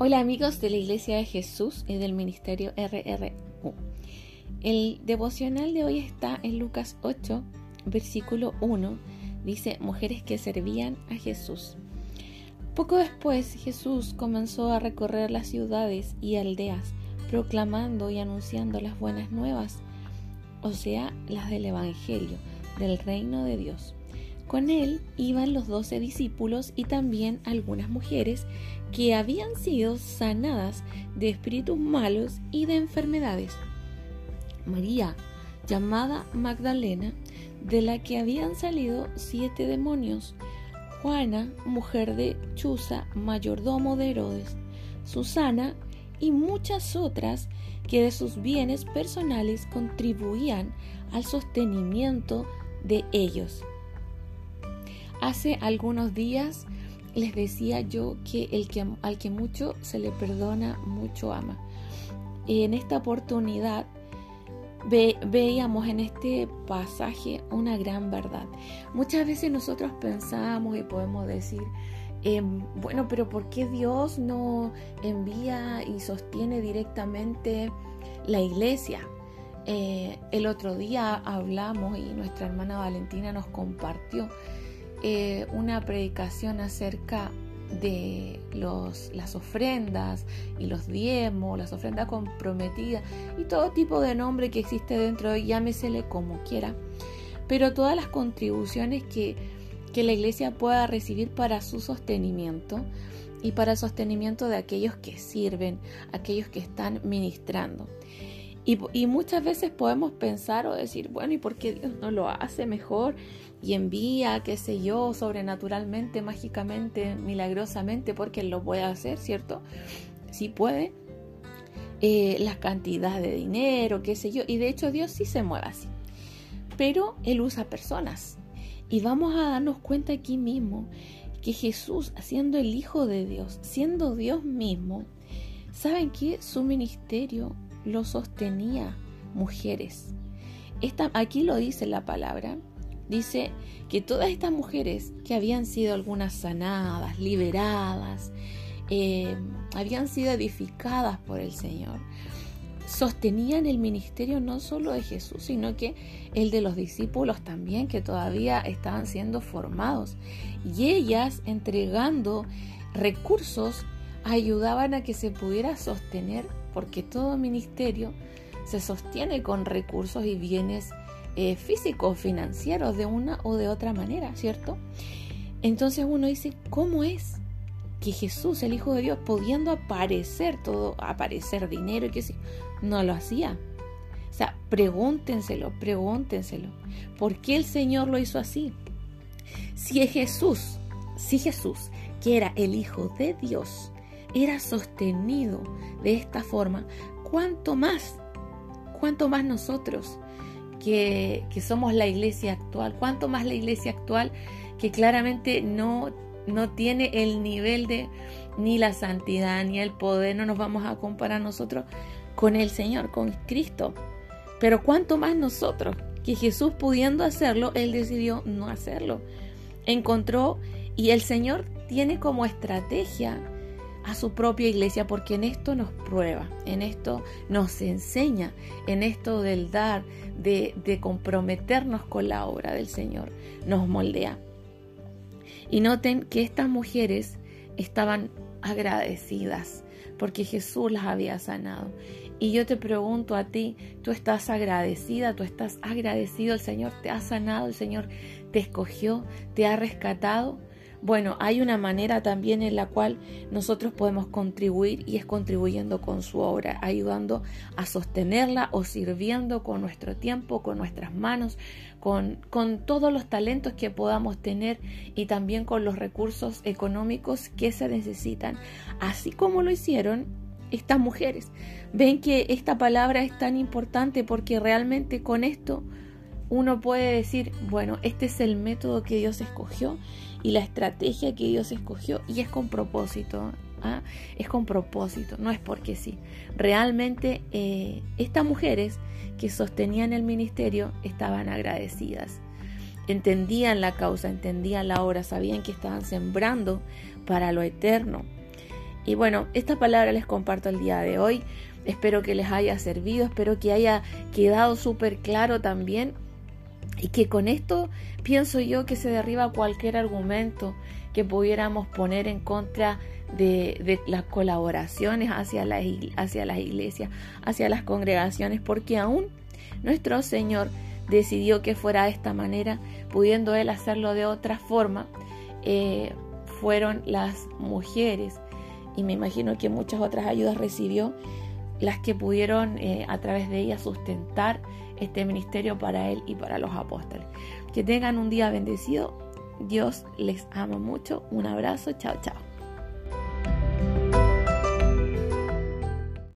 Hola amigos de la Iglesia de Jesús y del Ministerio RRU. El devocional de hoy está en Lucas 8, versículo 1. Dice, mujeres que servían a Jesús. Poco después Jesús comenzó a recorrer las ciudades y aldeas, proclamando y anunciando las buenas nuevas, o sea, las del Evangelio, del reino de Dios. Con él iban los doce discípulos y también algunas mujeres que habían sido sanadas de espíritus malos y de enfermedades. María, llamada Magdalena, de la que habían salido siete demonios, Juana, mujer de Chuza, mayordomo de Herodes, Susana y muchas otras que de sus bienes personales contribuían al sostenimiento de ellos. Hace algunos días les decía yo que, el que al que mucho se le perdona, mucho ama. En esta oportunidad veíamos en este pasaje una gran verdad. Muchas veces nosotros pensamos y podemos decir, em, bueno, pero ¿por qué Dios no envía y sostiene directamente la iglesia? Eh, el otro día hablamos y nuestra hermana Valentina nos compartió eh, una predicación acerca de los, las ofrendas y los diezmos, las ofrendas comprometidas y todo tipo de nombre que existe dentro de llámesele como quiera, pero todas las contribuciones que, que la iglesia pueda recibir para su sostenimiento y para el sostenimiento de aquellos que sirven, aquellos que están ministrando. Y, y, muchas veces podemos pensar o decir, bueno, ¿y por qué Dios no lo hace mejor? y envía, qué sé yo, sobrenaturalmente, mágicamente, milagrosamente, porque Él lo puede hacer, ¿cierto? Sí puede. Eh, las cantidades de dinero, qué sé yo, y de hecho Dios sí se mueve así. Pero Él usa personas. Y vamos a darnos cuenta aquí mismo que Jesús, siendo el Hijo de Dios, siendo Dios mismo, ¿saben que Su ministerio lo sostenía mujeres. Esta, aquí lo dice la palabra, dice que todas estas mujeres que habían sido algunas sanadas, liberadas, eh, habían sido edificadas por el Señor, sostenían el ministerio no solo de Jesús, sino que el de los discípulos también, que todavía estaban siendo formados. Y ellas, entregando recursos, ayudaban a que se pudiera sostener, porque todo ministerio se sostiene con recursos y bienes eh, físicos, financieros, de una o de otra manera, ¿cierto? Entonces uno dice, ¿cómo es que Jesús, el Hijo de Dios, pudiendo aparecer todo, aparecer dinero y que sí, no lo hacía? O sea, pregúntenselo, pregúntenselo. ¿Por qué el Señor lo hizo así? Si Jesús, si Jesús, que era el Hijo de Dios, era sostenido de esta forma, ¿cuánto más? ¿Cuánto más nosotros? que, somos la iglesia actual, cuánto más la iglesia actual que claramente no, no tiene el nivel de ni la santidad ni el poder, no nos vamos a comparar nosotros con el Señor, con Cristo. Pero cuánto más nosotros, que Jesús pudiendo hacerlo, Él decidió no hacerlo. Encontró y el Señor tiene como estrategia a su propia iglesia porque en esto nos prueba, en esto nos enseña, en esto del dar, de, comprometernos con la obra del Señor, nos moldea. Y noten que estas mujeres estaban agradecidas porque Jesús las había sanado. Y yo te pregunto a ti, tú estás agradecida, tú estás agradecido, el Señor te ha sanado, el Señor te escogió, te ha rescatado. Bueno, hay una manera también en la cual nosotros podemos contribuir y es contribuyendo con su obra, ayudando a sostenerla o sirviendo con nuestro tiempo, con nuestras manos, con, con todos los talentos que podamos tener y también con los recursos económicos que se necesitan, así como lo hicieron estas mujeres. Ven que esta palabra es tan importante porque realmente con esto uno puede decir, bueno, este es el método que Dios escogió y la estrategia que Dios escogió y es con propósito. ¿ah? Es con propósito, no es porque sí. Realmente eh, estas mujeres que sostenían el ministerio estaban agradecidas. Entendían la causa, entendían la obra, sabían que estaban sembrando para lo eterno. Y bueno, esta palabra les comparto el día de hoy. Espero que les haya servido, espero que haya quedado súper claro también y que con esto pienso yo que se derriba cualquier argumento que pudiéramos poner en contra de, las colaboraciones hacia, hacia las iglesias, hacia las congregaciones, porque aún nuestro Señor decidió que fuera de esta manera, pudiendo Él hacerlo de otra forma, eh, fueron las mujeres, y me imagino que muchas otras ayudas recibió, las que pudieron eh, a través de ella sustentar este ministerio para Él y para los apóstoles. Que tengan un día bendecido. Dios les ama mucho. Un abrazo. Chao, chao.